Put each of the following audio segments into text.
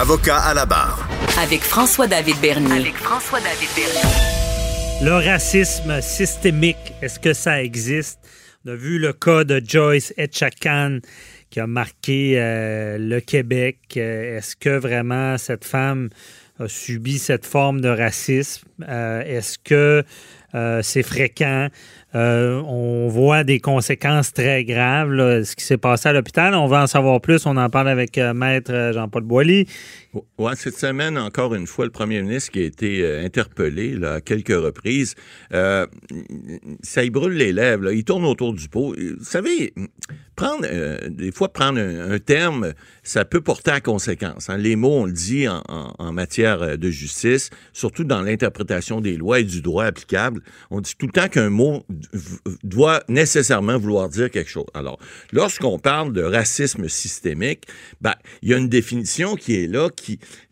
Avocat à la barre. Avec François-David Bernier. Avec François-David Bernier. Le racisme systémique, est-ce que ça existe? On a vu le cas de Joyce Etchakan qui a marqué euh, le Québec. Euh, est-ce que vraiment cette femme a subi cette forme de racisme? Euh, est-ce que c'est fréquent? on voit des conséquences très graves, ce qui s'est passé à l'hôpital. On va en savoir plus. On en parle avec Maître Jean-Paul Boilly. Ouais, cette semaine, encore une fois, le premier ministre qui a été euh, interpellé là, à quelques reprises, euh, ça y brûle les lèvres. Il tourne autour du pot. Vous savez, prendre euh, des fois prendre un, terme, ça peut porter à conséquence. Hein. Les mots, on le dit en, en, matière de justice, surtout dans l'interprétation des lois et du droit applicable. On dit tout le temps qu'un mot doit nécessairement vouloir dire quelque chose. Alors, lorsqu'on parle de racisme systémique, ben, il y a une définition qui est là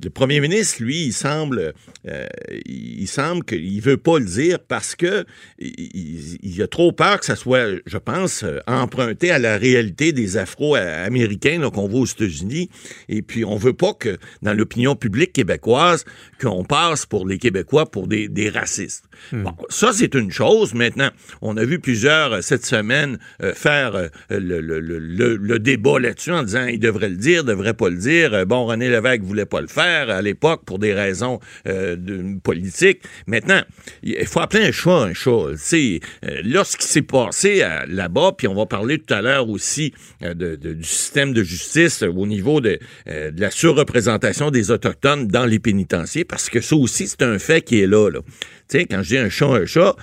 le premier ministre, lui, il semble, euh, il semble qu'il veut pas le dire parce que il, a trop peur que ça soit, je pense, emprunté à la réalité des Afro-Américains qu'on voit aux États-Unis. Et puis, on veut pas que dans l'opinion publique québécoise, qu'on passe pour les Québécois pour des, racistes. Hmm. Bon, ça, c'est une chose. Maintenant, on a vu plusieurs euh, cette semaine faire le, le, débat là-dessus en disant il devrait le dire, devrait pas le dire. Bon, René Lévesque voulait pas le faire à l'époque pour des raisons euh, politiques. Maintenant, il faut appeler un chat un chat. Euh, lorsqu'il s'est passé là-bas, puis on va parler tout à l'heure aussi euh, du système de justice au niveau de, la surreprésentation des Autochtones dans les pénitenciers, parce que ça aussi, c'est un fait qui est là. là. Quand je dis un chat, un chat,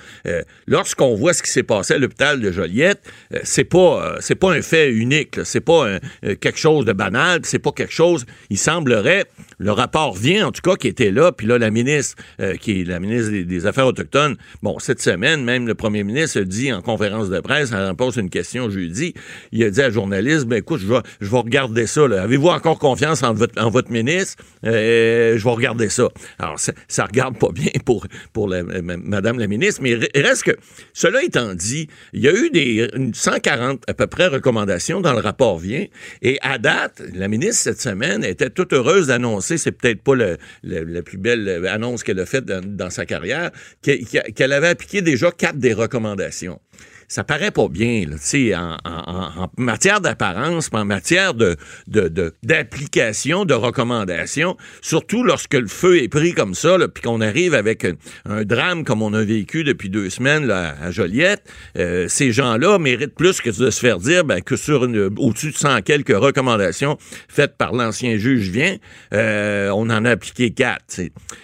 lorsqu'on voit ce qui s'est passé à l'hôpital de Joliette, c'est pas c'est pas un fait unique, c'est pas quelque chose de banal, c'est pas quelque chose, il semblerait le rapport vient, en tout cas, qui était là, puis là, la ministre, euh, qui est la ministre des, Affaires autochtones, bon, cette semaine, même le premier ministre a dit en conférence de presse, elle pose une question jeudi, il a dit à la journaliste, ben écoute, je vais, je regarder ça, Avez-vous encore confiance en votre, en votre ministre? Euh, je vais regarder ça. Alors, ça, ça regarde pas bien pour, pour la, Madame la ministre, mais reste que, cela étant dit, il y a eu des 140 à peu près recommandations dans le rapport vient, et à date, la ministre, cette semaine, était toute heureuse d'annoncer, c'est peut-être pas la plus belle annonce qu'elle a faite dans, sa carrière, qu'elle avait appliqué déjà quatre des recommandations ça paraît pas bien, en, en, matière d'apparence, en matière de, d'application, de, recommandations, surtout lorsque le feu est pris comme ça, puis qu'on arrive avec un, drame comme on a vécu depuis deux semaines là, à Joliette, euh, ces gens-là méritent plus que de se faire dire ben, que sur une, au-dessus de 100 quelques recommandations faites par l'ancien juge vient, euh, on en a appliqué quatre.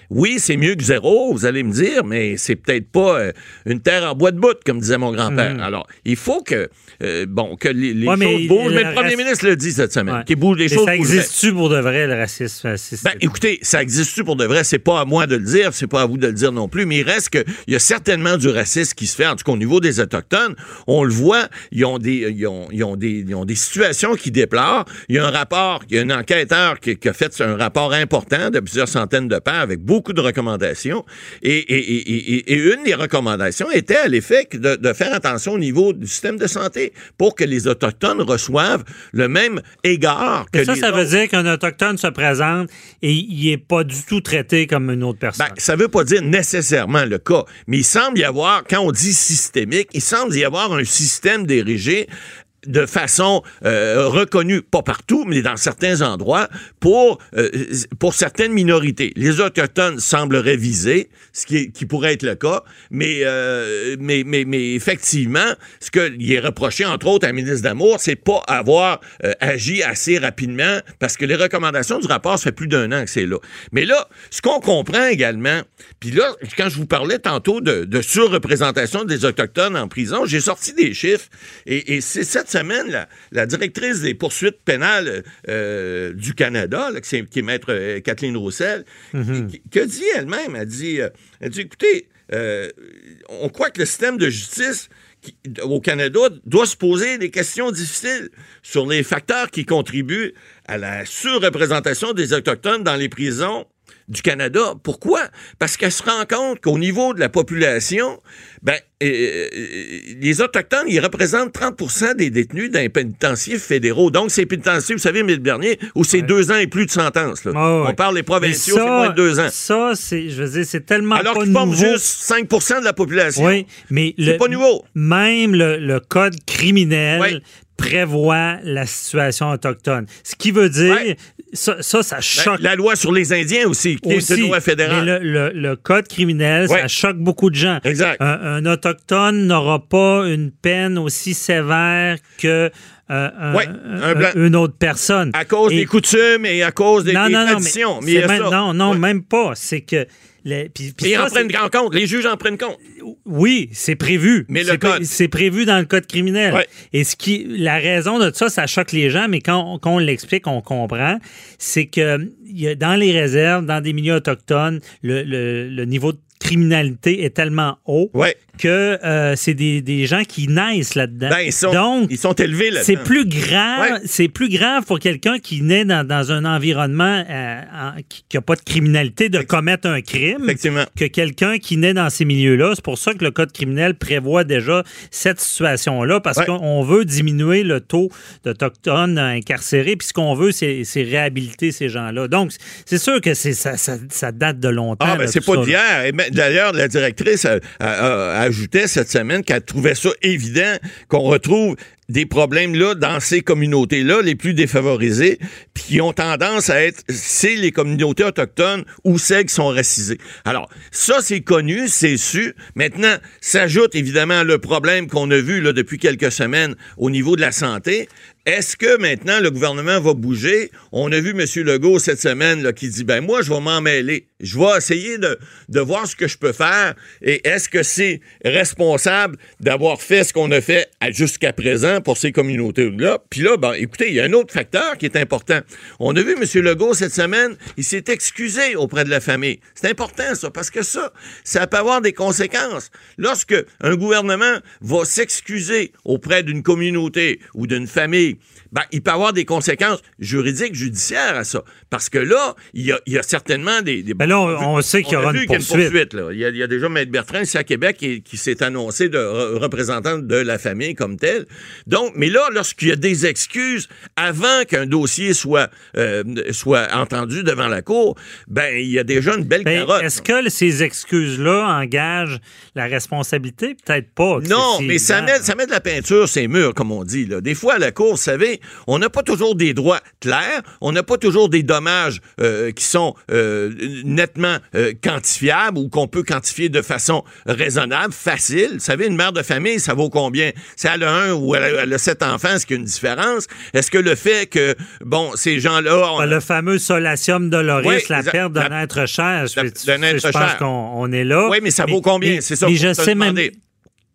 Oui, c'est mieux que zéro, vous allez me dire, mais c'est peut-être pas euh, une terre en bois de bout, comme disait mon grand-père. Mm. Alors, il faut que, euh, bon, que les, choses bougent. Mais le premier ministre le dit cette semaine. les choses ça existe-tu pour de vrai, le racisme? Ben, écoutez, ça existe-tu pour de vrai? C'est pas à moi de le dire, c'est pas à vous de le dire non plus, mais il reste qu'il y a certainement du racisme qui se fait, en tout cas au niveau des Autochtones. On le voit, ils ont des, ils ont, ils ont des, ils ont des situations qui déplorent. Il y a un rapport, il y a un enquêteur qui, a fait un rapport important de plusieurs centaines de pages avec beaucoup de recommandations. Et, et, et, et une des recommandations était à l'effet de, de faire attention au niveau du système de santé pour que les Autochtones reçoivent le même égard que ça, les ça veut dire qu'un Autochtone se présente et il n'est pas du tout traité comme une autre personne. Ben, ça ne veut pas dire nécessairement le cas, mais il semble y avoir, quand on dit systémique, il semble y avoir un système dirigé de façon euh, reconnue, pas partout, mais dans certains endroits, pour, euh, pour certaines minorités. Les Autochtones sembleraient visés, ce qui, qui pourrait être le cas, mais, euh, mais, mais, mais effectivement, ce qu'il est reproché, entre autres, à la ministre d'Amour, c'est pas avoir agi assez rapidement, parce que les recommandations du rapport, ça fait plus d'un an que c'est là. Mais là, ce qu'on comprend également, puis là, quand je vous parlais tantôt de, surreprésentation des Autochtones en prison, j'ai sorti des chiffres, et, et c'est cette semaine, la, la directrice des poursuites pénales euh, du Canada, là, qui, est, qui est maître euh, Kathleen Roussel, qui, qui a dit elle-même, elle dit, euh, elle dit, écoutez, euh, on croit que le système de justice qui- au Canada doit se poser des questions difficiles sur les facteurs qui contribuent à la surreprésentation des Autochtones dans les prisons du Canada. Pourquoi? Parce qu'elle se rend compte qu'au niveau de la population, ben, euh, euh, les Autochtones, ils représentent 30% des détenus dans les pénitenciers fédéraux. Donc, c'est pénitenciers, vous savez, mille dernier, où c'est deux ans et plus de sentence. là. Ah ouais. On parle des Mais provinciaux, c'est moins de deux ans. Ça, c'est, je veux dire, c'est tellement Alors qu'ils forment juste 5% de la population. Oui, mais C'est le, pas nouveau. même le, le code criminel Oui. prévoit la situation autochtone. Ce qui veut dire, Ouais. Ça, ça, ça choque la loi sur les Indiens aussi, qui est une loi fédérale. Mais le, le- le code criminel, Ouais. ça choque beaucoup de gens. Exact. Un, un autochtone n'aura pas une peine aussi sévère que euh, Ouais, un- blanc. une autre personne. À cause Et- des coutumes et à cause des, non, des non, non, traditions. mais Mais même- non, non, Ouais. même pas. C'est que les, ça, en prennent grand compte. Les juges en prennent compte. oui, c'est prévu. Mais le code. C'est prévu dans le code criminel. Ouais. Et ce qui, la raison de ça, ça choque les gens, mais quand, on- quand on l'explique, on comprend. C'est que il y a, dans les réserves, dans des milieux autochtones, le, le- le niveau de criminalité est tellement haut Ouais. Que euh, c'est des, des gens qui naissent là-dedans. Ben, ils sont, Donc, ils sont élevés là c'est plus grave, Ouais. c'est plus grave pour quelqu'un qui naît dans, dans un environnement euh, en- qui n'a pas de criminalité de commettre un crime Effectivement. que quelqu'un qui naît dans ces milieux-là. C'est pour ça que le code criminel prévoit déjà cette situation-là, parce Ouais. qu'on veut diminuer le taux d'Autochtones incarcérés, puis ce qu'on veut, c'est réhabiliter ces gens-là. Donc, c'est sûr que ça, ça, ça date de longtemps. Ah, ben, c'est pas d'hier. Ben, D'ailleurs, la directrice a- a- a- ajoutait cette semaine qu'elle trouvait ça évident qu'on retrouve des problèmes là dans ces communautés-là les plus défavorisées, puis qui ont tendance à être c'est les communautés autochtones ou celles qui sont racisées. Alors ça c'est connu, c'est su. Maintenant s'ajoute évidemment le problème qu'on a vu là depuis quelques semaines au niveau de la santé. Est-ce que maintenant le gouvernement va bouger? On a vu M. Legault cette semaine qui dit ben moi je vais m'en mêler, je vais essayer de, voir ce que je peux faire. Et est-ce que c'est responsable d'avoir fait ce qu'on a fait jusqu'à présent pour ces communautés-là? Puis là, ben, écoutez, il y a un autre facteur qui est important. On a vu M. Legault cette semaine, il s'est excusé auprès de la famille. C'est important, ça, parce que ça, ça peut avoir des conséquences. Lorsque un gouvernement va s'excuser auprès d'une communauté ou d'une famille, ben, il peut avoir des conséquences juridiques, judiciaires à ça. Parce que là, il y a, il y a certainement des... des Ben là, on, on sait qu'il y aura une qu'il y a une poursuite. poursuite, là. Il, y a, il y a déjà Maître Bertrand ici à Québec qui, qui s'est annoncé de re- représentant de la famille comme tel. Donc, mais là, lorsqu'il y a des excuses avant qu'un dossier soit, euh, soit entendu devant la Cour, ben il y a déjà une belle Ben, carotte. Est-ce que ces excuses-là engagent la responsabilité? Peut-être pas. Non, mais ça met, ça met de la peinture sur les murs, comme on dit. Là. Des fois, à la Cour, savez, on n'a pas toujours des droits clairs, on n'a pas toujours des dommages euh, qui sont euh, nettement euh, quantifiables ou qu'on peut quantifier de façon raisonnable, facile. Vous savez, une mère de famille, ça vaut combien? Si elle a un ou elle a, elle a sept enfants, est-ce qu'il y a une différence? Est-ce que le fait que, bon, ces gens-là... Ben, le fameux solatium doloris, Oui, la perte d'un être cher. Je, pense qu'on on est là. Oui, mais ça vaut combien? C'est ça Mais je sais même.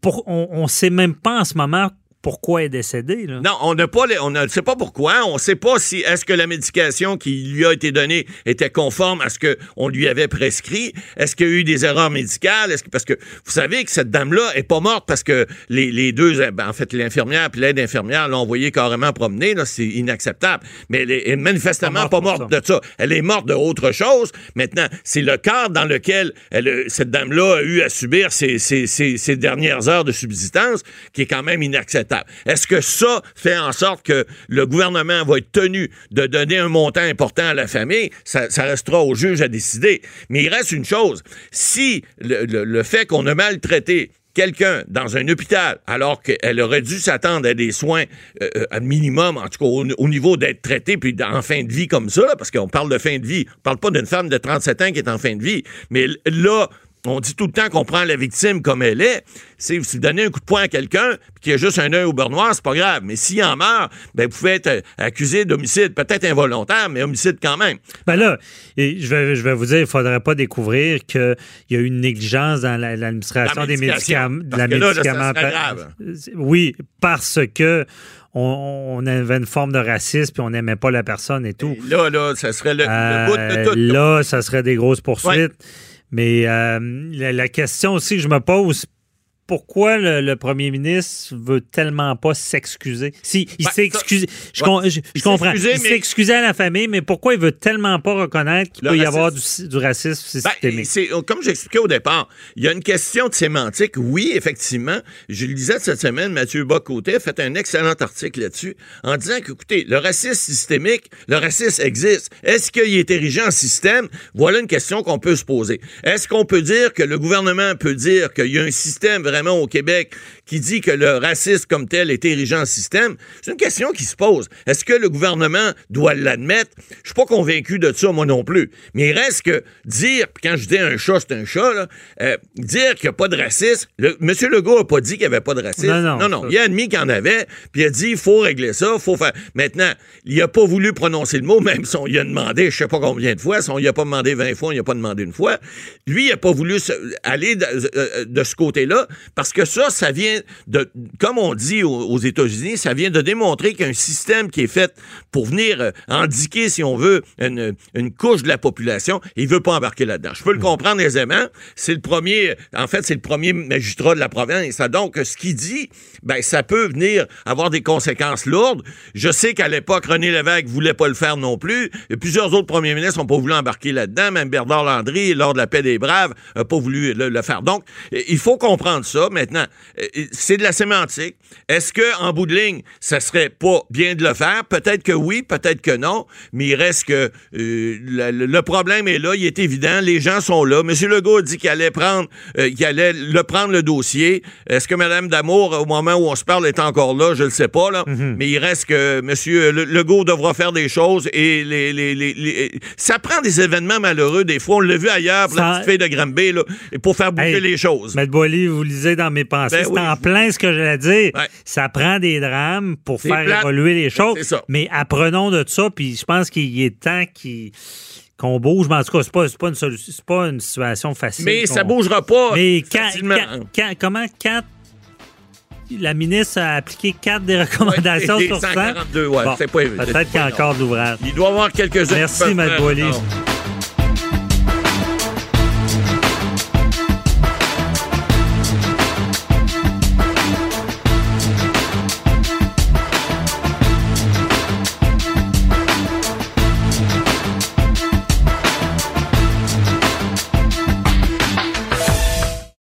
Pour, on ne sait même pas en ce moment pourquoi est décédée. Là. Non, on n'a pas, les- on ne sait pas pourquoi. On ne sait pas si est-ce que la médication qui lui a été donnée était conforme à ce que on lui avait prescrit? Est-ce qu'il y a eu des erreurs médicales? Est-ce que parce que vous savez que cette dame-là est pas morte parce que les, les deux, ben, en fait, l'infirmière puis l'aide infirmière l'ont envoyée carrément promener. Là, c'est inacceptable. Mais elle est manifestement Pas pas morte de ça. Elle est morte de autre chose. Maintenant, c'est le cadre dans lequel elle, cette dame-là a eu à subir ses, ses- ses- ses dernières heures de subsistance qui est quand même inacceptable. Est-ce que ça fait en sorte que le gouvernement va être tenu de donner un montant important à la famille? Ça, restera au juge à décider. Mais il reste une chose. Si le, fait qu'on a maltraité quelqu'un dans un hôpital alors qu'elle aurait dû s'attendre à des soins euh, euh, à minimum, en tout cas au, au niveau d'être traitée puis en fin de vie comme ça, parce qu'on parle de fin de vie, on parle pas d'une femme de 37 ans qui est en fin de vie, mais là, on dit tout le temps qu'on prend la victime comme elle est. Si vous donnez un coup de poing à quelqu'un puis qu'il a juste un œil au beurre noir, c'est pas grave. Mais s'il en meurt, ben vous pouvez être euh, accusé d'homicide, peut-être involontaire, mais homicide quand même. Ben là, et je, vais, je vais vous dire, il ne faudrait pas découvrir qu'il y a eu une négligence dans la- l'administration La des médicaments. de la là, là, grave. Oui, parce que on, on avait une forme de racisme puis on n'aimait pas la personne et tout. Là, là, ça serait le, le bout de Euh, tout. là, ça serait des grosses poursuites. Mais euh, la, la question aussi que je me pose, pourquoi le, le premier ministre veut tellement pas s'excuser? Si, il Ben, s'est excusé. Je, Ouais. je- je comprends. excusé, il mais- s'est excusé à la famille, mais pourquoi il veut tellement pas reconnaître qu'il peut y avoir du, du racisme Ben, systémique? c'est, comme j'expliquais au départ, il y a une question de sémantique. Oui, effectivement, je le disais cette semaine, Mathieu Bocoté a fait un excellent article là-dessus en disant que, écoutez, le racisme systémique, le racisme existe. Est-ce qu'il est érigé en système? Voilà une question qu'on peut se poser. Est-ce qu'on peut dire que le gouvernement peut dire qu'il y a un système au Québec qui dit que le racisme comme tel est érigé en système? C'est une question qui se pose. Est-ce que le gouvernement doit l'admettre? Je suis pas convaincu de ça, moi non plus. Mais il reste que dire, puis quand je dis un chat, c'est un chat, là, euh, dire qu'il n'y a pas de racisme. Le, M. Legault n'a pas dit qu'il n'y avait pas de racisme. Non, non, ça- Il a admis qu'il y en avait, puis il a dit il faut régler ça, il faut faire. Maintenant, il n'a pas voulu prononcer le mot, même si on lui a demandé, je sais pas combien de fois, si on lui a pas demandé 20 fois, on lui a pas demandé une fois. Lui, il n'a pas voulu se- aller de, euh, de ce côté-là, parce que ça, ça vient de, comme on dit aux, aux États-Unis, ça vient de démontrer qu'un système qui est fait pour venir euh, indiquer, si on veut, une, une couche de la population, il veut pas embarquer là-dedans. Je peux le comprendre aisément. C'est le premier, en fait, c'est le premier magistrat de la province. Donc, ce qu'il dit, ben, ça peut venir avoir des conséquences lourdes. Je sais qu'à l'époque, René Lévesque voulait pas le faire non plus. Et plusieurs autres premiers ministres n'ont pas voulu embarquer là-dedans. Même Bernard Landry, lors de la paix des Braves, n'a pas voulu le, le faire. Donc, il faut comprendre ça. Maintenant, c'est de la sémantique. Est-ce que, en bout de ligne, ça serait pas bien de le faire? Peut-être que oui, peut-être que non. Mais il reste que euh, le, le problème est là. Il est évident. Les gens sont là. M. Legault a dit qu'il allait prendre, euh, qu'il allait le prendre le dossier. Est-ce que Mme Damour, au moment où on se parle, est encore là? Je ne le sais pas, là. Mais il reste que M. Le- Legault devra faire des choses et les, les- les- les- ça prend des événements malheureux. Des fois, on l'a vu ailleurs pour la petite fille de Granby, là, pour faire bouger Hey, les choses. Maître Boily, vous lisez dans mes pensées. Ben c'est oui. en plein ce que j'allais dire. Ouais. Ça prend des drames pour faire plate. évoluer les choses. Mais apprenons de ça, puis je pense qu'il est temps qu'il- qu'on bouge. Mais en tout cas, c'est pas, c'est pas, une, pas une situation facile. Mais ça bougera pas Mais quand, facilement. quand- quand- comment quatre. La ministre a appliqué quatre des recommandations Ouais, sur 100. 142, ouais, c'est pas évident. Peut-être qu'il y a encore de l'ouvrage. Il doit y avoir quelques-uns. Merci, qui